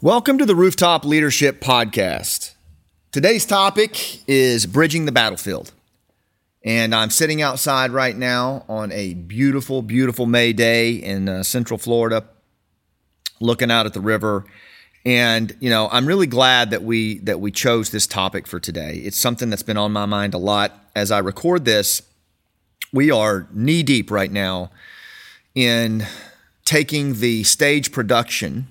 Welcome to the Rooftop Leadership Podcast. Today's topic is bridging the battlefield. And I'm sitting outside right now on a beautiful, beautiful May day in uh, Central Florida, looking out at the river. And you know, I'm really glad that we that we chose this topic for today. It's something that's been on my mind a lot as I record this. We are knee deep right now in taking the stage production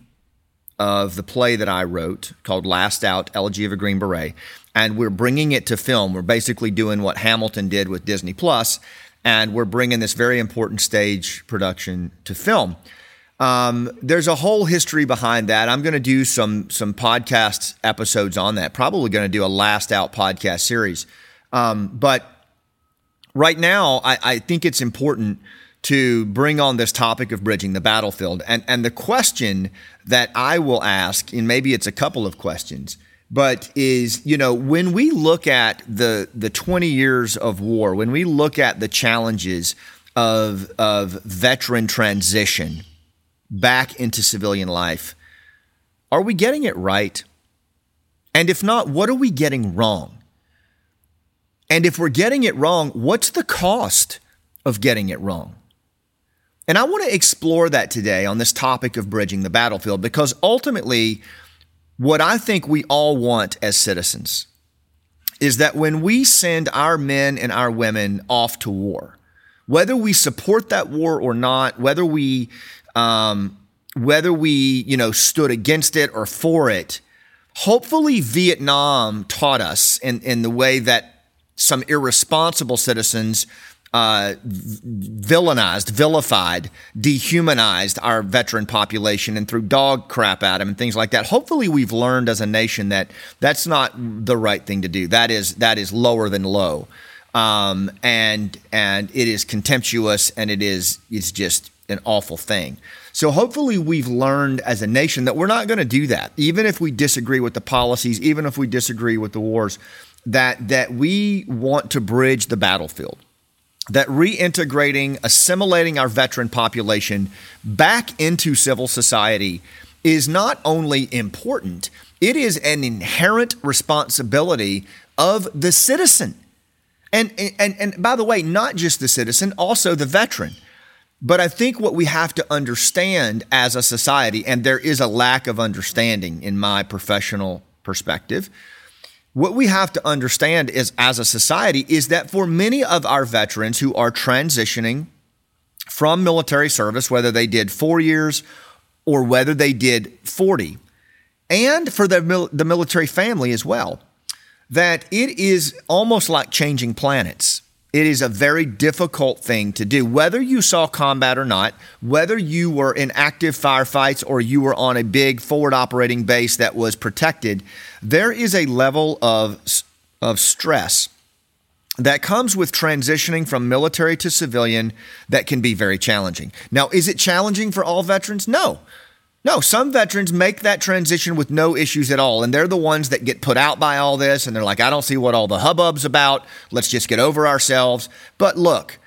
of the play that I wrote called Last Out Elegy of a Green Beret, and we're bringing it to film. We're basically doing what Hamilton did with Disney Plus, and we're bringing this very important stage production to film. Um, there's a whole history behind that. I'm going to do some some podcast episodes on that. Probably going to do a Last Out podcast series, um, but right now I, I think it's important to bring on this topic of bridging the battlefield. And, and the question that I will ask, and maybe it's a couple of questions, but is, you know, when we look at the, the 20 years of war, when we look at the challenges of, of veteran transition back into civilian life, are we getting it right? And if not, what are we getting wrong? And if we're getting it wrong, what's the cost of getting it wrong? And I want to explore that today on this topic of bridging the battlefield because ultimately, what I think we all want as citizens is that when we send our men and our women off to war, whether we support that war or not, whether we um, whether we you know stood against it or for it, hopefully Vietnam taught us in in the way that some irresponsible citizens uh, villainized, vilified, dehumanized our veteran population and threw dog crap at them and things like that. Hopefully, we've learned as a nation that that's not the right thing to do. That is that is lower than low, um, and and it is contemptuous and it is it's just an awful thing. So hopefully we've learned as a nation that we're not going to do that, even if we disagree with the policies, even if we disagree with the wars. That that we want to bridge the battlefield that reintegrating, assimilating our veteran population back into civil society is not only important, it is an inherent responsibility of the citizen. And, and, and by the way, not just the citizen, also the veteran. But I think what we have to understand as a society, and there is a lack of understanding in my professional perspective, what we have to understand is as a society is that for many of our veterans who are transitioning from military service, whether they did four years or whether they did 40, and for the, the military family as well, that it is almost like changing planets. It is a very difficult thing to do. Whether you saw combat or not, whether you were in active firefights or you were on a big forward operating base that was protected, there is a level of, of stress that comes with transitioning from military to civilian that can be very challenging. Now, is it challenging for all veterans? No. No, some veterans make that transition with no issues at all. And they're the ones that get put out by all this. And they're like, I don't see what all the hubbub's about. Let's just get over ourselves. But look,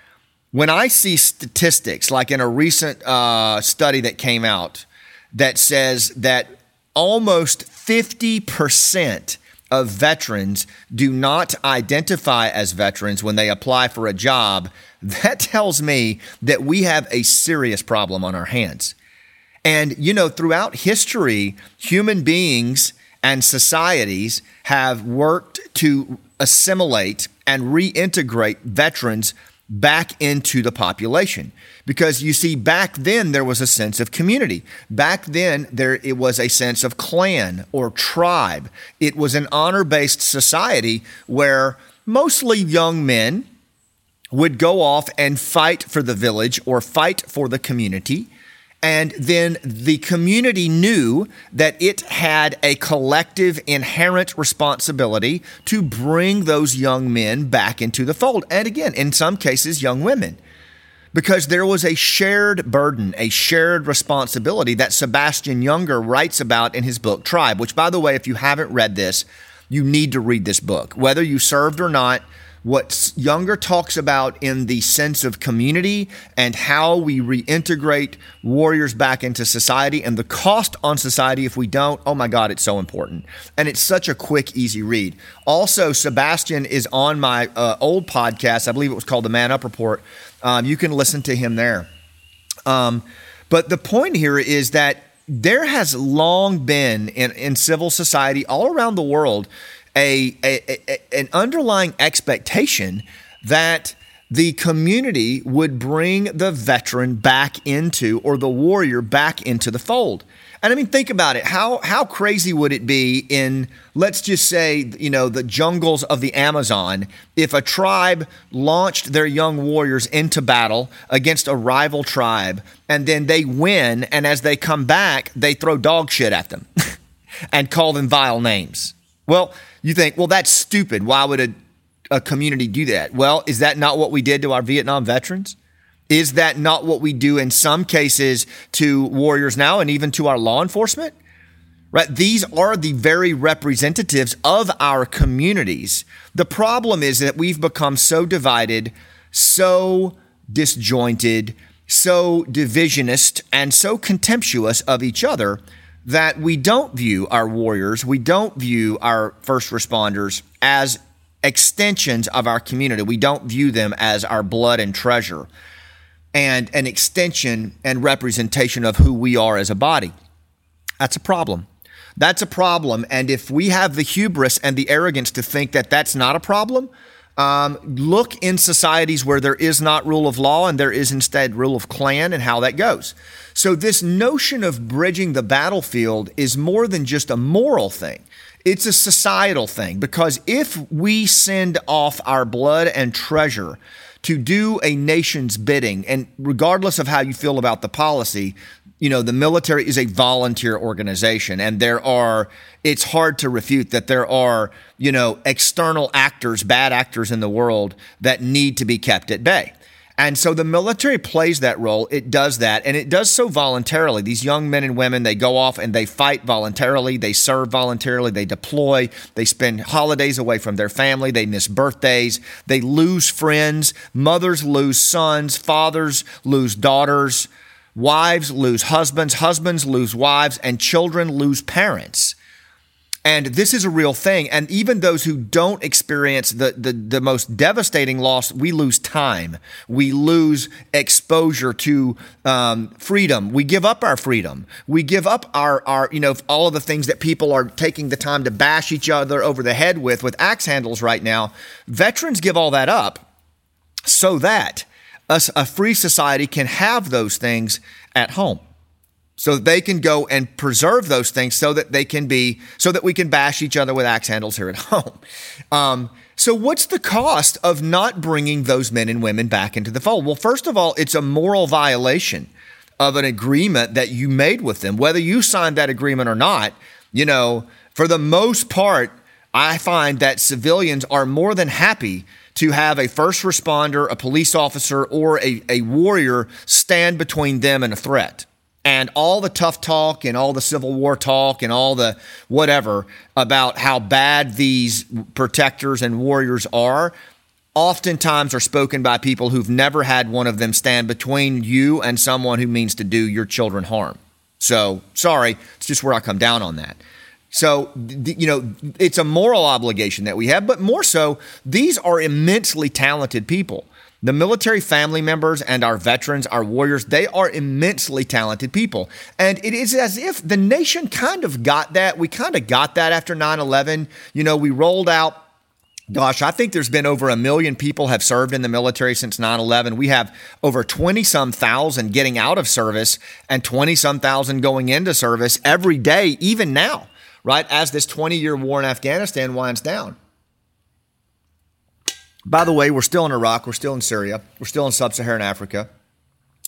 when I see statistics, like in a recent uh, study that came out, that says that almost 50% of veterans do not identify as veterans when they apply for a job, that tells me that we have a serious problem on our hands. And, you know, throughout history, human beings and societies have worked to assimilate and reintegrate veterans back into the population. Because you see back then there was a sense of community. Back then there it was a sense of clan or tribe. It was an honor-based society where mostly young men would go off and fight for the village or fight for the community and then the community knew that it had a collective inherent responsibility to bring those young men back into the fold. And again, in some cases, young women. Because there was a shared burden, a shared responsibility that Sebastian Junger writes about in his book Tribe, which, by the way, if you haven't read this, you need to read this book. Whether you served or not, what Junger talks about in the sense of community and how we reintegrate warriors back into society and the cost on society if we don't. Oh my God, it's so important. And it's such a quick, easy read. Also, Sebastian is on my uh, old podcast. I believe it was called The Man Up Report. Um, you can listen to him there. Um, but the point here is that there has long been in, in civil society all around the world a, a, a, an underlying expectation that the community would bring the veteran back into or the warrior back into the fold. And I mean, think about it. How how crazy would it be in let's just say you know the jungles of the Amazon if a tribe launched their young warriors into battle against a rival tribe and then they win and as they come back they throw dog shit at them and call them vile names. Well, you think, well, that's stupid. Why would a, a community do that? Well, is that not what we did to our Vietnam veterans? Is that not what we do in some cases to warriors now and even to our law enforcement? Right? These are the very representatives of our communities. The problem is that we've become so divided, so disjointed, so divisionist, and so contemptuous of each other that we don't view our warriors, we don't view our first responders as extensions of our community. We don't view them as our blood and treasure and an extension and representation of who we are as a body. That's a problem. That's a problem. And if we have the hubris and the arrogance to think that that's not a problem, um, look in societies where there is not rule of law and there is instead rule of clan and how that goes. So, this notion of bridging the battlefield is more than just a moral thing. It's a societal thing because if we send off our blood and treasure to do a nation's bidding, and regardless of how you feel about the policy, you know, the military is a volunteer organization, and there are, it's hard to refute that there are, you know, external actors, bad actors in the world that need to be kept at bay. And so the military plays that role. It does that, and it does so voluntarily. These young men and women, they go off and they fight voluntarily, they serve voluntarily, they deploy, they spend holidays away from their family, they miss birthdays, they lose friends, mothers lose sons, fathers lose daughters, wives lose husbands, husbands lose wives, and children lose parents. And this is a real thing. And even those who don't experience the, the, the, most devastating loss, we lose time. We lose exposure to um, freedom. We give up our freedom. We give up our, our, you know, all of the things that people are taking the time to bash each other over the head with, with axe handles right now. Veterans give all that up so that us, a free society can have those things at home. So they can go and preserve those things so that they can be so that we can bash each other with axe handles here at home. Um, so what's the cost of not bringing those men and women back into the fold? Well first of all it's a moral violation of an agreement that you made with them. Whether you signed that agreement or not you know for the most part i find that civilians are more than happy to have a first responder a police officer or a, a warrior stand between them and a threat and all the tough talk and all the Civil War talk and all the whatever about how bad these protectors and warriors are oftentimes are spoken by people who've never had one of them stand between you and someone who means to do your children harm. So, sorry, it's just where I come down on that. So, you know, it's a moral obligation that we have, but more so, these are immensely talented people. The military family members and our veterans, our warriors, they are immensely talented people. And it is as if the nation kind of got that. We kind of got that after 9 11. You know, we rolled out Gosh, I think there's been over a million people have served in the military since 9/11. We have over 20 some thousand getting out of service and 20 some thousand going into service every day even now, right? As this 20-year war in Afghanistan winds down. By the way, we're still in Iraq, we're still in Syria, we're still in sub Saharan Africa,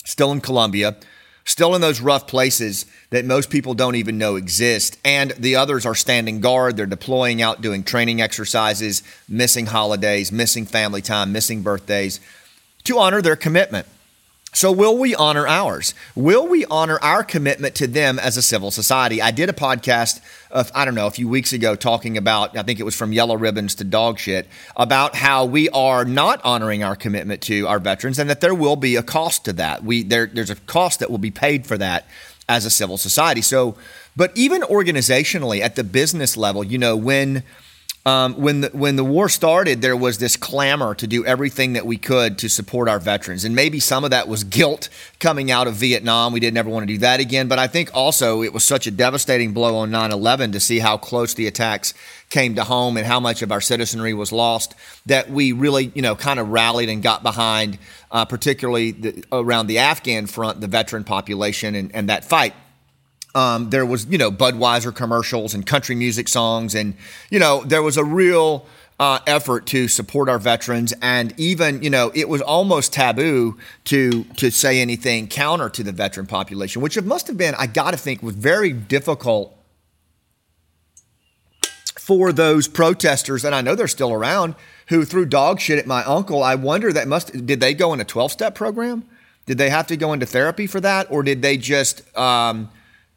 still in Colombia, still in those rough places that most people don't even know exist. And the others are standing guard, they're deploying out, doing training exercises, missing holidays, missing family time, missing birthdays to honor their commitment. So, will we honor ours? Will we honor our commitment to them as a civil society? I did a podcast, of, I don't know, a few weeks ago talking about, I think it was from yellow ribbons to dog shit, about how we are not honoring our commitment to our veterans and that there will be a cost to that. We, there, there's a cost that will be paid for that as a civil society. So, but even organizationally at the business level, you know, when um, when the, when the war started, there was this clamor to do everything that we could to support our veterans, and maybe some of that was guilt coming out of Vietnam. We didn't ever want to do that again, but I think also it was such a devastating blow on 9/11 to see how close the attacks came to home and how much of our citizenry was lost that we really, you know, kind of rallied and got behind, uh, particularly the, around the Afghan front, the veteran population, and, and that fight. Um, there was, you know, Budweiser commercials and country music songs, and you know, there was a real uh, effort to support our veterans, and even, you know, it was almost taboo to to say anything counter to the veteran population, which it must have been, I got to think, was very difficult for those protesters, and I know they're still around, who threw dog shit at my uncle. I wonder that must did they go in a twelve step program? Did they have to go into therapy for that, or did they just um,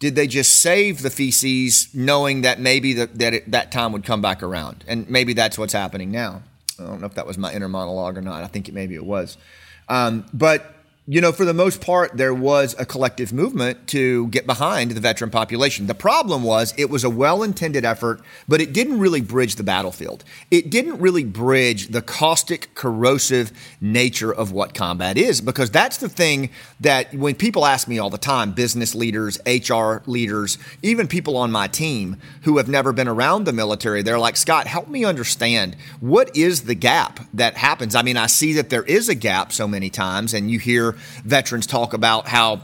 did they just save the feces knowing that maybe the, that it, that time would come back around? And maybe that's what's happening now. I don't know if that was my inner monologue or not. I think it, maybe it was. Um, but you know, for the most part, there was a collective movement to get behind the veteran population. The problem was it was a well intended effort, but it didn't really bridge the battlefield. It didn't really bridge the caustic, corrosive nature of what combat is, because that's the thing that when people ask me all the time business leaders, HR leaders, even people on my team who have never been around the military, they're like, Scott, help me understand what is the gap that happens. I mean, I see that there is a gap so many times, and you hear veterans talk about how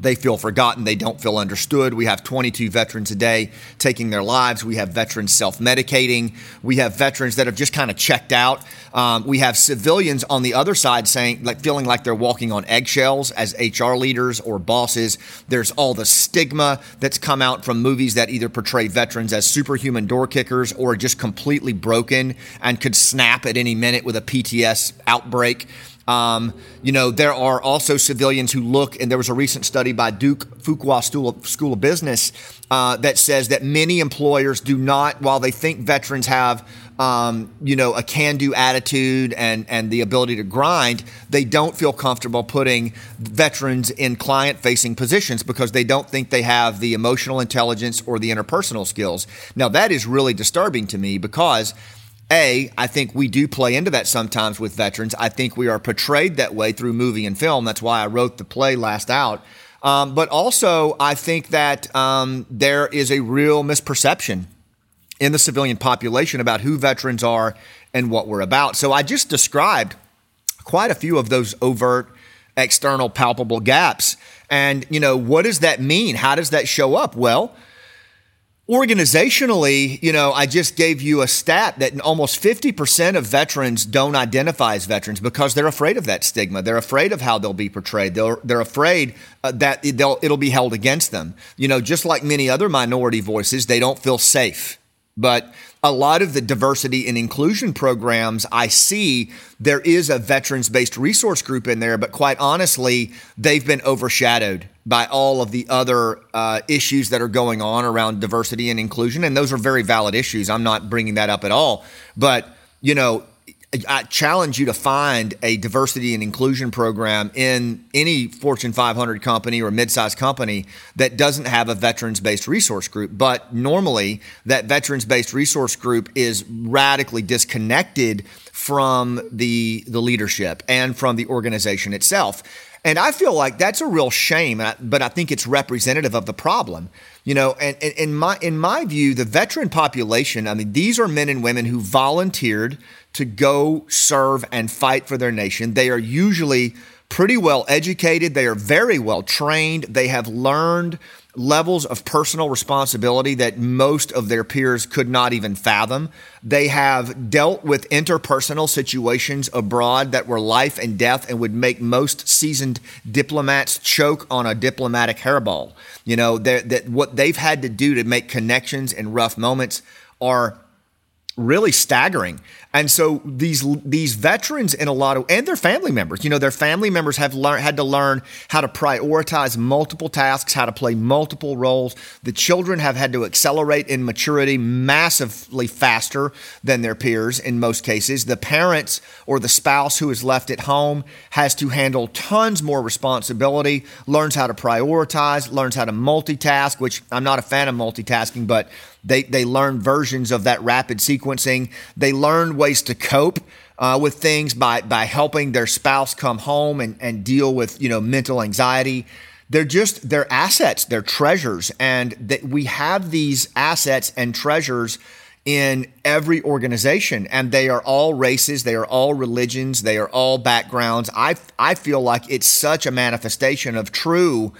they feel forgotten. They don't feel understood. We have 22 veterans a day taking their lives. We have veterans self medicating. We have veterans that have just kind of checked out. Um, we have civilians on the other side saying, like, feeling like they're walking on eggshells as HR leaders or bosses. There's all the stigma that's come out from movies that either portray veterans as superhuman door kickers or just completely broken and could snap at any minute with a PTS outbreak. Um, you know, there are also civilians who look, and there was a recent study by Duke Fuqua School of, School of Business uh, that says that many employers do not, while they think veterans have um, you know, a can-do attitude and and the ability to grind, they don't feel comfortable putting veterans in client-facing positions because they don't think they have the emotional intelligence or the interpersonal skills. Now that is really disturbing to me because a, I think we do play into that sometimes with veterans. I think we are portrayed that way through movie and film. That's why I wrote the play Last Out. Um, but also, I think that um, there is a real misperception in the civilian population about who veterans are and what we're about. So I just described quite a few of those overt, external, palpable gaps. And, you know, what does that mean? How does that show up? Well, Organizationally, you know, I just gave you a stat that almost 50% of veterans don't identify as veterans because they're afraid of that stigma. They're afraid of how they'll be portrayed. They're, they're afraid uh, that it'll be held against them. You know, just like many other minority voices, they don't feel safe. But a lot of the diversity and inclusion programs I see, there is a veterans based resource group in there, but quite honestly, they've been overshadowed by all of the other uh, issues that are going on around diversity and inclusion. And those are very valid issues. I'm not bringing that up at all. But, you know, I challenge you to find a diversity and inclusion program in any Fortune 500 company or mid-sized company that doesn't have a veterans-based resource group. But normally, that veterans-based resource group is radically disconnected from the the leadership and from the organization itself. And I feel like that's a real shame, but I think it's representative of the problem. You know, and, and in my in my view, the veteran population, I mean, these are men and women who volunteered to go serve and fight for their nation. They are usually pretty well educated, they are very well trained, they have learned levels of personal responsibility that most of their peers could not even fathom. They have dealt with interpersonal situations abroad that were life and death and would make most seasoned diplomats choke on a diplomatic hairball. You know, that what they've had to do to make connections in rough moments are really staggering. And so these these veterans in a lot of and their family members, you know, their family members have learned had to learn how to prioritize multiple tasks, how to play multiple roles. The children have had to accelerate in maturity massively faster than their peers in most cases. The parents or the spouse who is left at home has to handle tons more responsibility, learns how to prioritize, learns how to multitask, which I'm not a fan of multitasking, but they, they learn versions of that rapid sequencing. They learn ways to cope uh, with things by, by helping their spouse come home and, and deal with, you know, mental anxiety. They're just, they're assets, they're treasures. And that we have these assets and treasures in every organization and they are all races they are all religions they are all backgrounds i i feel like it's such a manifestation of true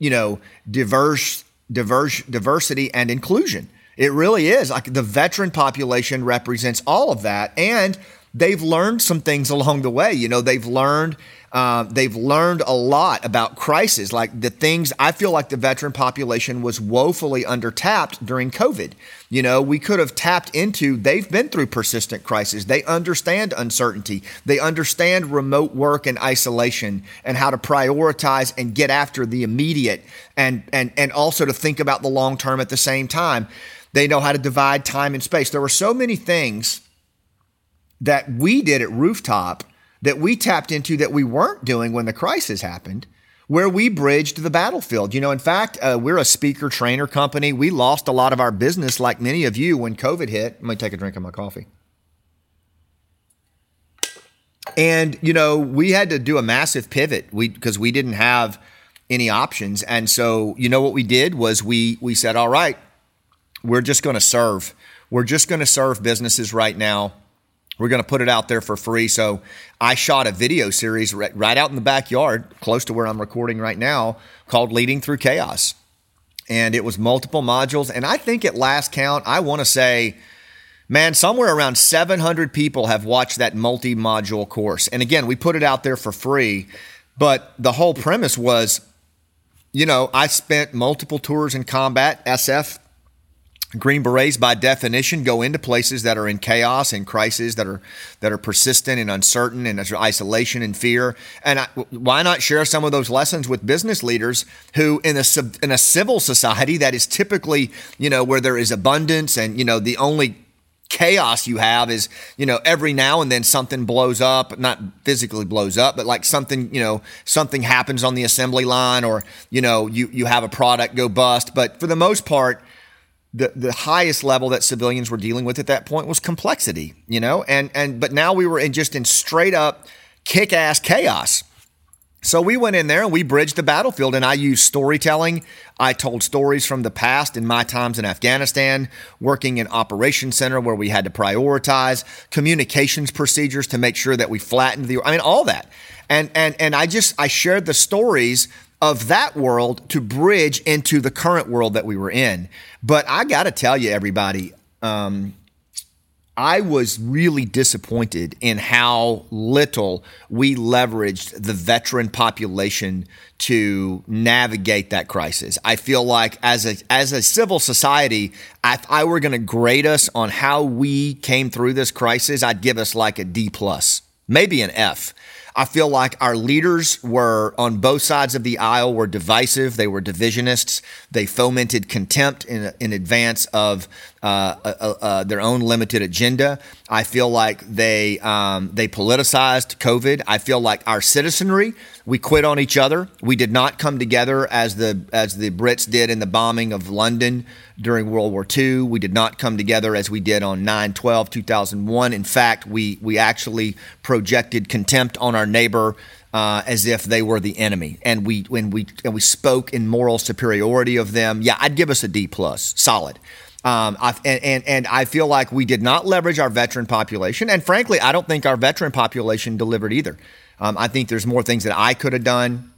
you know diverse diverse diversity and inclusion it really is. Like the veteran population represents all of that. And they've learned some things along the way. You know, they've learned uh, they've learned a lot about crisis, like the things I feel like the veteran population was woefully undertapped during COVID. You know, we could have tapped into, they've been through persistent crisis. They understand uncertainty. They understand remote work and isolation and how to prioritize and get after the immediate and, and, and also to think about the long term at the same time. They know how to divide time and space. There were so many things that we did at Rooftop that we tapped into that we weren't doing when the crisis happened, where we bridged the battlefield. You know, in fact, uh, we're a speaker trainer company. We lost a lot of our business, like many of you, when COVID hit. Let me take a drink of my coffee. And you know, we had to do a massive pivot. We because we didn't have any options, and so you know what we did was we we said, all right, we're just going to serve. We're just going to serve businesses right now. We're going to put it out there for free. So I shot a video series right, out in the backyard, close to where I'm recording right now, called Leading Through Chaos. And it was multiple modules. And I think at last count, I want to say, man, somewhere around 700 people have watched that multi module course. And again, we put it out there for free. But the whole premise was, you know, I spent multiple tours in combat, SF, Green Berets, by definition, go into places that are in chaos and crisis, that are that are persistent and uncertain, and isolation and fear. And I, why not share some of those lessons with business leaders who, in a in a civil society that is typically, you know, where there is abundance and you know the only chaos you have is you know every now and then something blows up not physically blows up but like something you know something happens on the assembly line or you know you you have a product go bust but for the most part the the highest level that civilians were dealing with at that point was complexity, you know, and and but now we were in just in straight up kick ass chaos. So we went in there and we bridged the battlefield, and I used storytelling. I told stories from the past in my times in Afghanistan, working in operations center where we had to prioritize communications procedures to make sure that we flattened the. I mean, all that, and and and I just I shared the stories of that world to bridge into the current world that we were in. But I got to tell you, everybody, um, I was really disappointed in how little we leveraged the veteran population to navigate that crisis. I feel like as a as a civil society, if I were going to grade us on how we came through this crisis, I'd give us like a D plus, maybe an F. I feel like our leaders were on both sides of the aisle were divisive. They were divisionists. They fomented contempt in, in advance of uh, uh, uh, uh, their own limited agenda. I feel like they um, they politicized COVID. I feel like our citizenry we quit on each other. We did not come together as the as the Brits did in the bombing of London during World War II. We did not come together as we did on 9/12 2001. In fact, we we actually projected contempt on our neighbor. Uh, as if they were the enemy, and we when we and we spoke in moral superiority of them. Yeah, I'd give us a D plus, solid. Um, and, and, and I feel like we did not leverage our veteran population. And frankly, I don't think our veteran population delivered either. Um, I think there's more things that I could have done.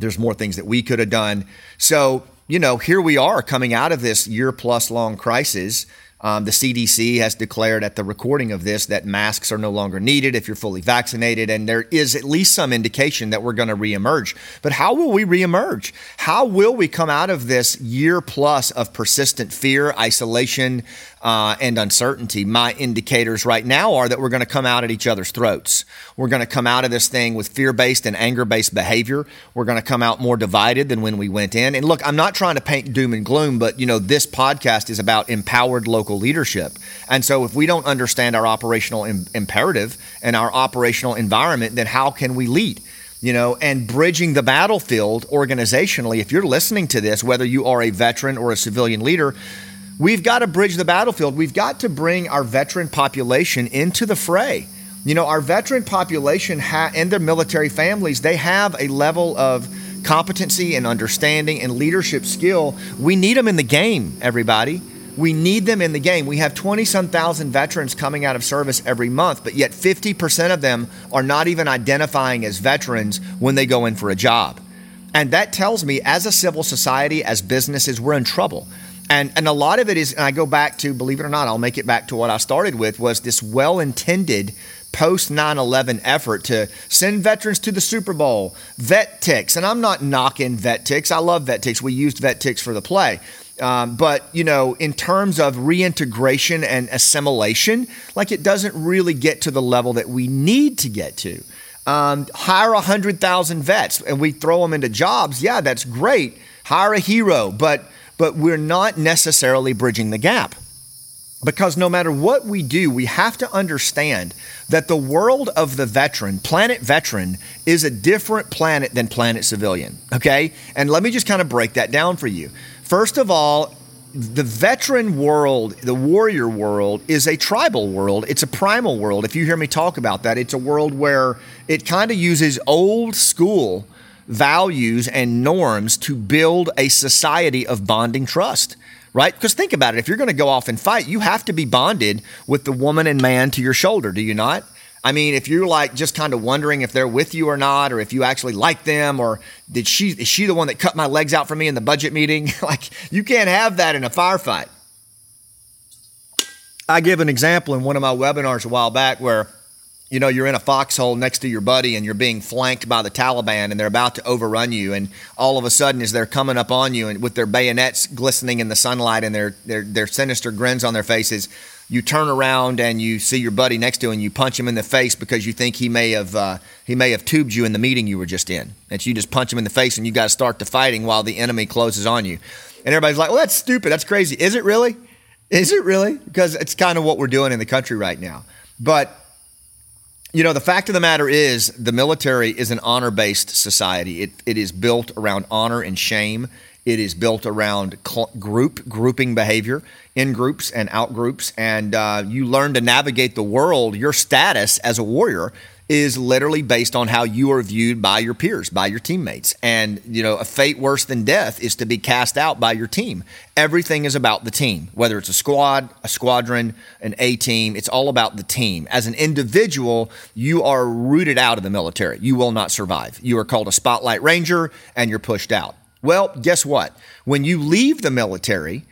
There's more things that we could have done. So, you know, here we are coming out of this year plus long crisis. Um, the CDC has declared at the recording of this that masks are no longer needed if you're fully vaccinated, and there is at least some indication that we're going to reemerge. But how will we reemerge? How will we come out of this year plus of persistent fear, isolation, uh, and uncertainty, my indicators right now are that we're going to come out at each other's throats. We're going to come out of this thing with fear based and anger based behavior. We're going to come out more divided than when we went in. And look, I'm not trying to paint doom and gloom, but you know, this podcast is about empowered local leadership. And so if we don't understand our operational Im- imperative and our operational environment, then how can we lead? you know, and bridging the battlefield organizationally. If you're listening to this, whether you are a veteran or a civilian leader, we've got to bridge the battlefield. We've got to bring our veteran population into the fray. You know, our veteran population ha- and their military families, they have a level of competency and understanding and leadership skill. We need them in the game, everybody. We need them in the game. We have 20 some thousand veterans coming out of service every month, but yet 50% of them are not even identifying as veterans when they go in for a job. And that tells me, as a civil society, as businesses, we're in trouble. And, and a lot of it is, and I go back to, believe it or not, I'll make it back to what I started with, was this well intended post 9 11 effort to send veterans to the Super Bowl, Vet Tix. And I'm not knocking Vet Tix. I love Vet Tix. We used Vet Tix for the play. Um, but you know, in terms of reintegration and assimilation, like it doesn't really get to the level that we need to get to. Um, hire a hundred thousand vets and we throw them into jobs. Yeah, that's great. Hire a hero, but but we're not necessarily bridging the gap. Because no matter what we do, we have to understand that the world of the veteran, planet veteran, is a different planet than planet civilian. Okay? And let me just kind of break that down for you. First of all, the veteran world, the warrior world, is a tribal world. It's a primal world. If you hear me talk about that, it's a world where it kind of uses old school values and norms to build a society of bonding trust, right? Because think about it if you're going to go off and fight, you have to be bonded with the woman and man to your shoulder, do you not? I mean, if you're like just kind of wondering if they're with you or not, or if you actually like them, or did she is she the one that cut my legs out for me in the budget meeting? like you can't have that in a firefight. I give an example in one of my webinars a while back where you know you're in a foxhole next to your buddy and you're being flanked by the Taliban and they're about to overrun you and all of a sudden as they're coming up on you and with their bayonets glistening in the sunlight and their their, their sinister grins on their faces you turn around and you see your buddy next to you and you punch him in the face because you think he may have uh, he may have tubed you in the meeting you were just in. And you just punch him in the face and you got to start the fighting while the enemy closes on you. And everybody's like, "Well, that's stupid. That's crazy. Is it really? Is it really? Because it's kind of what we're doing in the country right now." But you know, the fact of the matter is, the military is an honor based society. It, it is built around honor and shame. It is built around cl- group, grouping behavior in groups and out groups. And uh, you learn to navigate the world. Your status as a warrior is literally based on how you are viewed by your peers, by your teammates. And, you know, a fate worse than death is to be cast out by your team. Everything is about the team, whether it's a squad, a squadron, an A team, it's all about the team. As an individual, you are rooted out of the military. You will not survive. You are called a spotlight ranger and you're pushed out. Well, guess what? When you leave the military,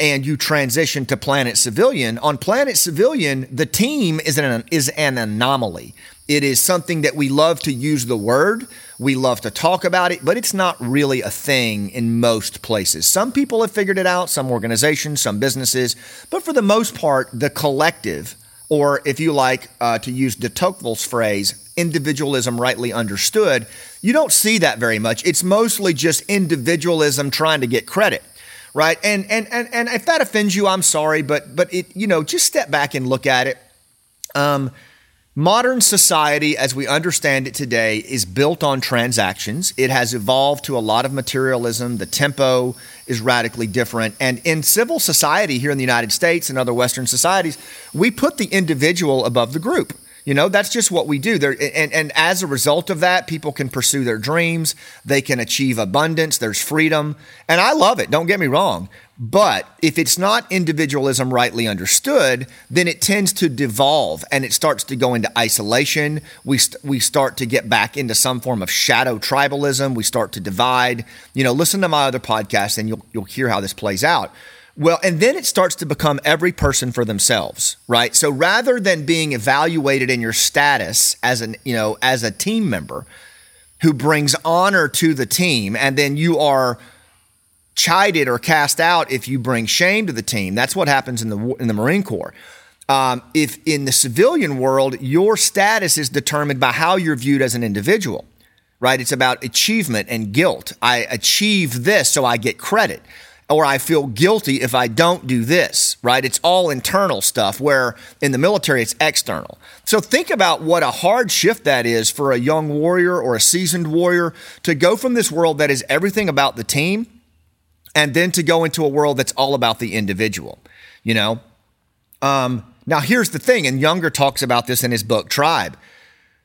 and you transition to Planet Civilian, on Planet Civilian, the team is an, is an anomaly. It is something that we love to use the word, we love to talk about it, but it's not really a thing in most places. Some people have figured it out, some organizations, some businesses, but for the most part, the collective, or if you like uh, to use de Tocqueville's phrase, individualism rightly understood, you don't see that very much. It's mostly just individualism trying to get credit right? And and and and if that offends you, I'm sorry, but but it you know just step back and look at it. Um, modern society, as we understand it today, is built on transactions. It has evolved to a lot of materialism. The tempo is radically different, and in civil society here in the United States and other Western societies, we put the individual above the group. You know, that's just what we do. There, and, and as a result of that, people can pursue their dreams. They can achieve abundance. There's freedom. And I love it. Don't get me wrong. But if it's not individualism rightly understood, then it tends to devolve and it starts to go into isolation. We, st- we start to get back into some form of shadow tribalism. We start to divide. You know, listen to my other podcast and you'll, you'll hear how this plays out. Well, and then it starts to become every person for themselves, right? So rather than being evaluated in your status as an, you know, as a team member who brings honor to the team and then you are chided or cast out if you bring shame to the team. That's what happens in the in the Marine Corps. Um, if in the civilian world, your status is determined by how you're viewed as an individual, right? It's about achievement and guilt. I achieve this, so I get credit or I feel guilty if I don't do this, right? It's all internal stuff, where in the military, it's external. So think about what a hard shift that is for a young warrior or a seasoned warrior to go from this world that is everything about the team and then to go into a world that's all about the individual, you know? Um, now, here's the thing, and Junger talks about this in his book, Tribe.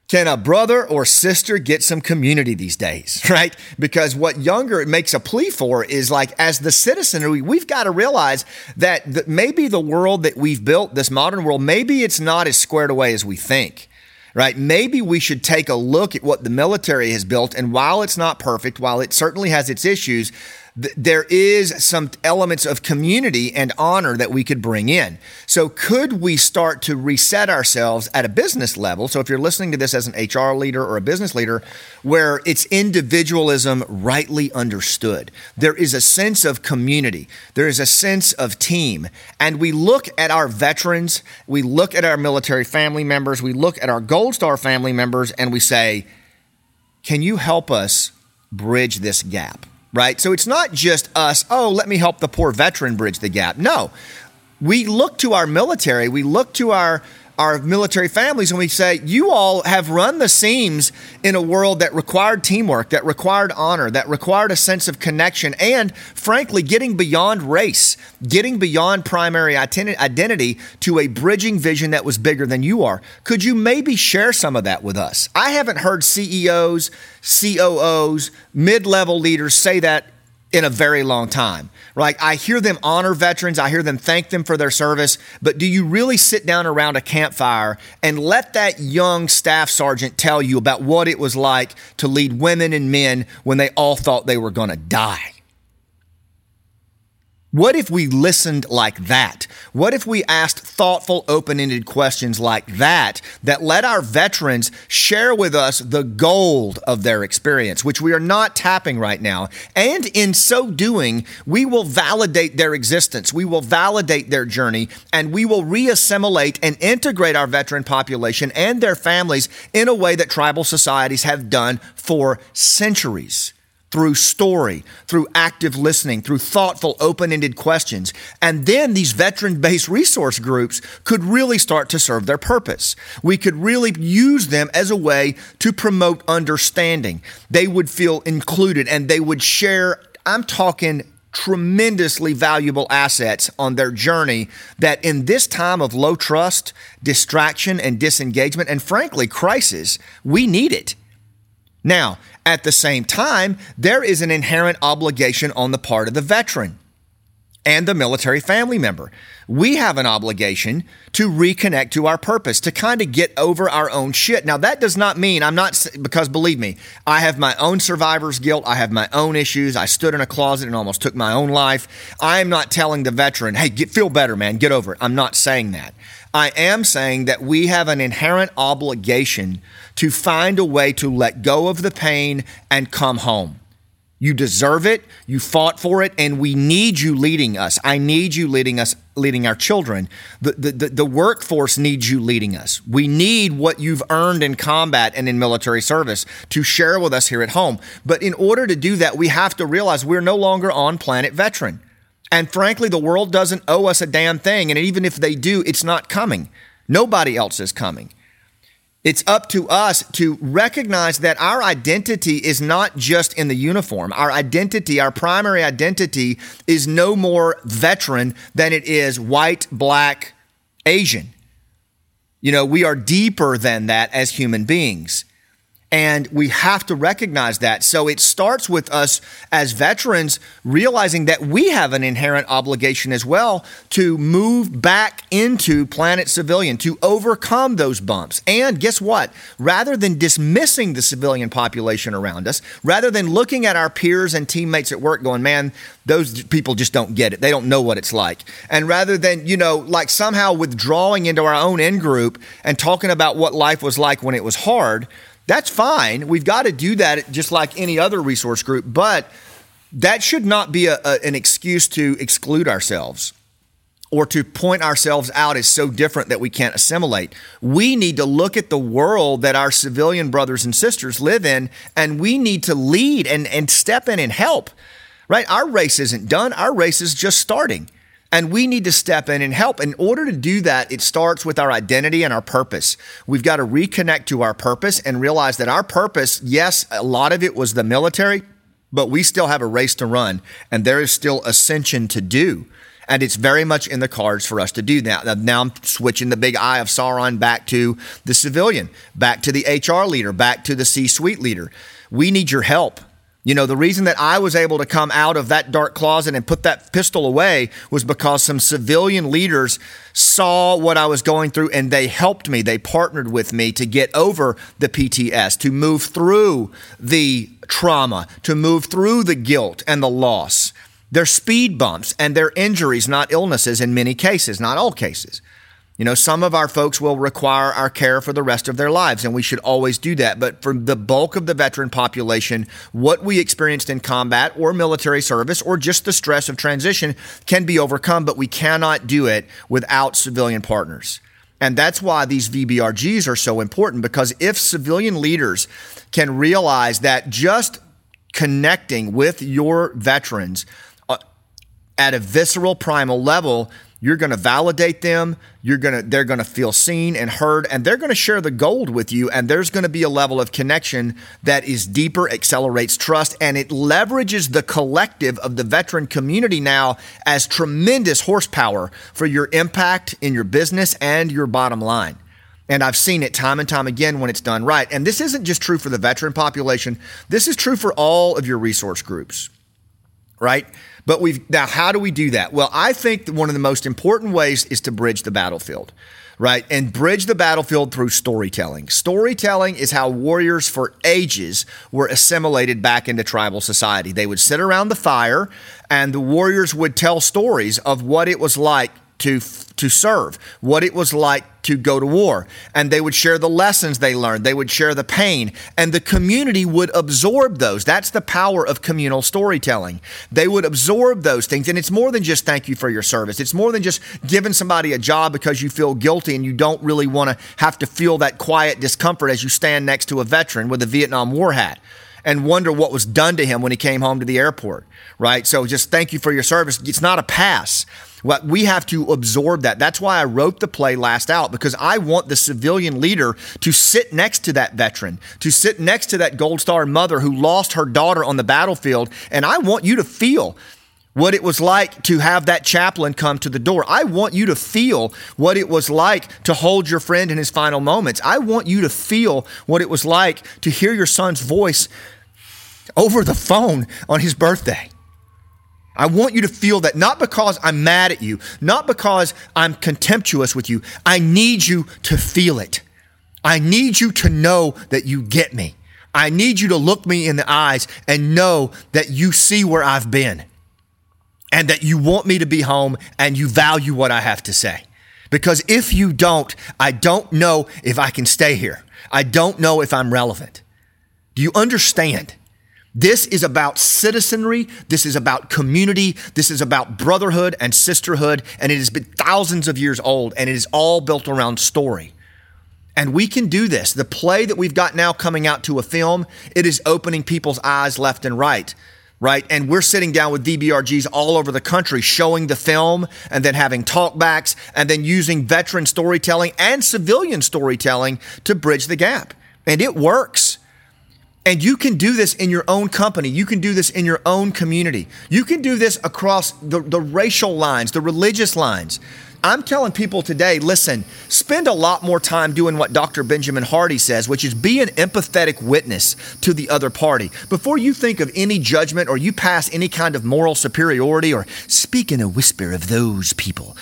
Can a brother or sister get some community these days, right? Because what Junger makes a plea for is like, as the citizenry, we've got to realize that maybe the world that we've built, this modern world, maybe it's not as squared away as we think right? Maybe we should take a look at what the military has built. And while it's not perfect, while it certainly has its issues, there is some elements of community and honor that we could bring in. So, could we start to reset ourselves at a business level? So, if you're listening to this as an HR leader or a business leader, where it's individualism rightly understood, there is a sense of community, there is a sense of team, and we look at our veterans, we look at our military family members, we look at our Gold Star family members, and we say, Can you help us bridge this gap? Right? So it's not just us, oh, let me help the poor veteran bridge the gap. No, we look to our military, we look to our our military families and we say, You all have run the seams in a world that required teamwork, that required honor, that required a sense of connection, and frankly, getting beyond race, getting beyond primary identity to a bridging vision that was bigger than you are. Could you maybe share some of that with us? I haven't heard CEOs, COOs, mid level leaders say that in a very long time. Right? I hear them honor veterans, I hear them thank them for their service, but do you really sit down around a campfire and let that young staff sergeant tell you about what it was like to lead women and men when they all thought they were going to die? What if we listened like that? What if we asked thoughtful, open ended questions like that that let our veterans share with us the gold of their experience, which we are not tapping right now? And in so doing, we will validate their existence, we will validate their journey, and we will reassimilate and integrate our veteran population and their families in a way that tribal societies have done for centuries through story, through active listening, through thoughtful, open ended questions. And then these veteran based resource groups could really start to serve their purpose. We could really use them as a way to promote understanding. They would feel included and they would share, I'm talking tremendously valuable assets on their journey that in this time of low trust, distraction, and disengagement, and frankly, crisis, we need it. Now, at the same time, there is an inherent obligation on the part of the veteran and the military family member. We have an obligation to reconnect to our purpose, to kind of get over our own shit. Now, that does not mean I'm not, because believe me, I have my own survivor's guilt. I have my own issues. I stood in a closet and almost took my own life. I am not telling the veteran, hey, get, feel better, man, get over it. I'm not saying that. I am saying that we have an inherent obligation to find a way to let go of the pain and come home. You deserve it. You fought for it, and we need you leading us. I need you leading us, leading our children. The, the, the, workforce needs you leading us. We need what you've earned in combat and in military service to share with us here at home. But in order to do that, we have to realize we're no longer on planet veteran. And frankly, the world doesn't owe us a damn thing. And even if they do, it's not coming. Nobody else is coming. It's up to us to recognize that our identity is not just in the uniform. Our identity, our primary identity, is no more veteran than it is white, black, Asian. You know, we are deeper than that as human beings. And we have to recognize that. So it starts with us as veterans realizing that we have an inherent obligation as well to move back into planet civilian, to overcome those bumps. And guess what? Rather than dismissing the civilian population around us, rather than looking at our peers and teammates at work going, man, those people just don't get it. They don't know what it's like. And rather than, you know, like somehow withdrawing into our own in group and talking about what life was like when it was hard, that's fine. We've got to do that just like any other resource group. But that should not be a, a, an excuse to exclude ourselves or to point ourselves out as so different that we can't assimilate. We need to look at the world that our civilian brothers and sisters live in, and we need to lead and, and step in and help. Right? Our race isn't done, our race is just starting. And we need to step in and help. In order to do that, it starts with our identity and our purpose. We've got to reconnect to our purpose and realize that our purpose, yes, a lot of it was the military, but we still have a race to run and there is still ascension to do. And it's very much in the cards for us to do that. Now I'm switching the big eye of Sauron back to the civilian, back to the HR leader, back to the C suite leader. We need your help. You know, the reason that I was able to come out of that dark closet and put that pistol away was because some civilian leaders saw what I was going through and they helped me. They partnered with me to get over the PTS, to move through the trauma, to move through the guilt and the loss. They're speed bumps and they're injuries, not illnesses in many cases, not all cases. You know, some of our folks will require our care for the rest of their lives, and we should always do that. But for the bulk of the veteran population, what we experienced in combat or military service or just the stress of transition can be overcome, but we cannot do it without civilian partners. And that's why these VBRGs are so important because if civilian leaders can realize that just connecting with your veterans uh, at a visceral primal level you're going to validate them. You're going to they're going to feel seen and heard and they're going to share the gold with you and there's going to be a level of connection that is deeper, accelerates trust and it leverages the collective of the veteran community now as tremendous horsepower for your impact in your business and your bottom line. And I've seen it time and time again when it's done right. And this isn't just true for the veteran population. This is true for all of your resource groups. Right? But we've now, how do we do that? Well, I think one of the most important ways is to bridge the battlefield, right? And bridge the battlefield through storytelling. Storytelling is how warriors for ages were assimilated back into tribal society. They would sit around the fire and the warriors would tell stories of what it was like to to serve, what it was like to go to war. And they would share the lessons they learned, they would share the pain, and the community would absorb those. That's the power of communal storytelling. They would absorb those things. And it's more than just thank you for your service, it's more than just giving somebody a job because you feel guilty and you don't really want to have to feel that quiet discomfort as you stand next to a veteran with a Vietnam War hat and wonder what was done to him when he came home to the airport, right? So just thank you for your service. It's not a pass. What we have to absorb that. That's why I wrote the play last out because I want the civilian leader to sit next to that veteran, to sit next to that Gold Star mother who lost her daughter on the battlefield. And I want you to feel what it was like to have that chaplain come to the door. I want you to feel what it was like to hold your friend in his final moments. I want you to feel what it was like to hear your son's voice over the phone on his birthday. I want you to feel that not because I'm mad at you, not because I'm contemptuous with you. I need you to feel it. I need you to know that you get me. I need you to look me in the eyes and know that you see where I've been and that you want me to be home and you value what I have to say. Because if you don't, I don't know if I can stay here. I don't know if I'm relevant. Do you understand? This is about citizenry. This is about community. This is about brotherhood and sisterhood. And it has been thousands of years old and it is all built around story. And we can do this. The play that we've got now coming out to a film, it is opening people's eyes left and right, right? And we're sitting down with VBRGs all over the country showing the film and then having talkbacks and then using veteran storytelling and civilian storytelling to bridge the gap. And it works. And you can do this in your own company. You can do this in your own community. You can do this across the, the racial lines, the religious lines. I'm telling people today listen, spend a lot more time doing what Dr. Benjamin Hardy says, which is be an empathetic witness to the other party. Before you think of any judgment or you pass any kind of moral superiority or speak in a whisper of those people,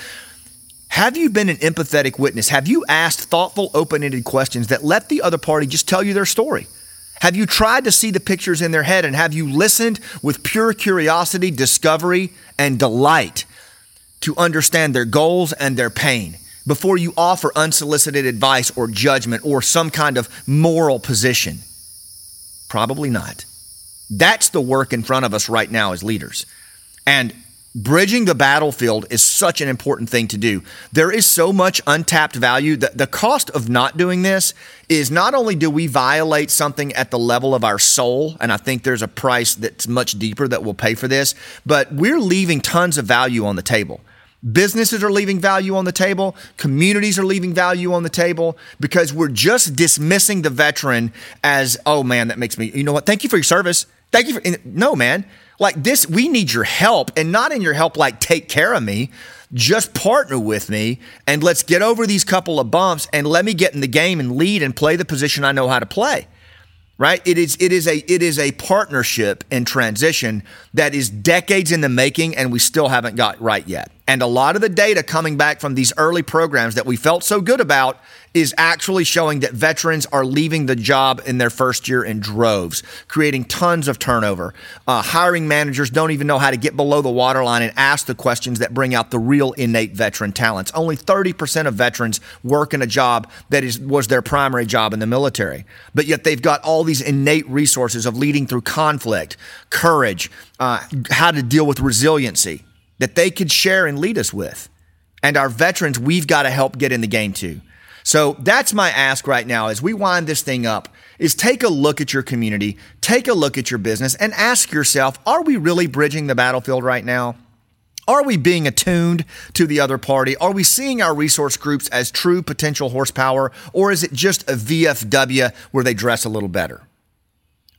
have you been an empathetic witness? Have you asked thoughtful, open ended questions that let the other party just tell you their story? Have you tried to see the pictures in their head and have you listened with pure curiosity, discovery, and delight to understand their goals and their pain before you offer unsolicited advice or judgment or some kind of moral position? Probably not. That's the work in front of us right now as leaders. And bridging the battlefield is such an important thing to do. There is so much untapped value that the cost of not doing this is not only do we violate something at the level of our soul, and I think there's a price that's much deeper that we'll pay for this, but we're leaving tons of value on the table. Businesses are leaving value on the table. Communities are leaving value on the table because we're just dismissing the veteran as, oh man, that makes me, you know what? Thank you for your service. Thank you for, no, man. Like this, we need your help and not in your help, like take care of me. Just partner with me and let's get over these couple of bumps and let me get in the game and lead and play the position I know how to play right it is it is a it is a partnership in transition that is decades in the making and we still haven't got right yet and a lot of the data coming back from these early programs that we felt so good about is actually showing that veterans are leaving the job in their first year in droves, creating tons of turnover. Uh, hiring managers don't even know how to get below the waterline and ask the questions that bring out the real innate veteran talents. Only 30% of veterans work in a job that is was their primary job in the military, but yet they've got all these innate resources of leading through conflict, courage, uh, how to deal with resiliency that they could share and lead us with. And our veterans, we've got to help get in the game too. So that's my ask right now as we wind this thing up is take a look at your community, take a look at your business and ask yourself, are we really bridging the battlefield right now? Are we being attuned to the other party? Are we seeing our resource groups as true potential horsepower or is it just a VFW where they dress a little better?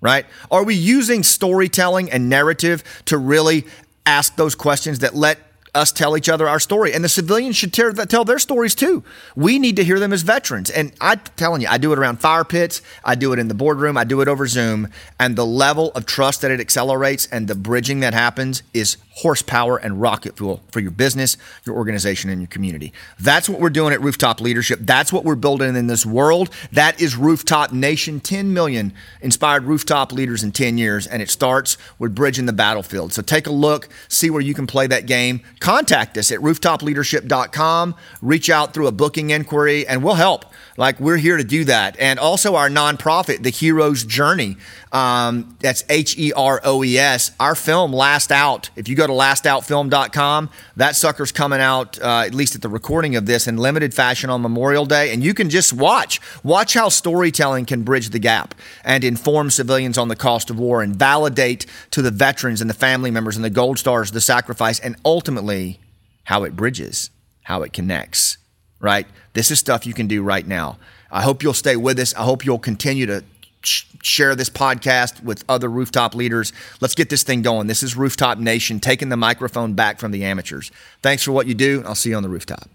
Right? Are we using storytelling and narrative to really ask those questions that let us tell each other our story. And the civilians should tell, tell their stories too. We need to hear them as veterans. And I'm telling you, I do it around fire pits, I do it in the boardroom, I do it over Zoom. And the level of trust that it accelerates and the bridging that happens is horsepower and rocket fuel for your business, your organization, and your community. That's what we're doing at Rooftop Leadership. That's what we're building in this world. That is Rooftop Nation 10 million inspired rooftop leaders in 10 years. And it starts with bridging the battlefield. So take a look, see where you can play that game contact us at rooftopleadership.com, reach out through a booking inquiry, and we'll help. Like we're here to do that. And also our nonprofit, The Heroes Journey. Um, that's H E R O E S. Our film, Last Out. If you go to lastoutfilm.com, that sucker's coming out, uh, at least at the recording of this, in limited fashion on Memorial Day. And you can just watch. Watch how storytelling can bridge the gap and inform civilians on the cost of war and validate to the veterans and the family members and the Gold Stars the sacrifice and ultimately how it bridges, how it connects right? This is stuff you can do right now. I hope you'll stay with us. I hope you'll continue to share this podcast with other rooftop leaders. Let's get this thing going. This is Rooftop Nation taking the microphone back from the amateurs. Thanks for what you do. I'll see you on the rooftop.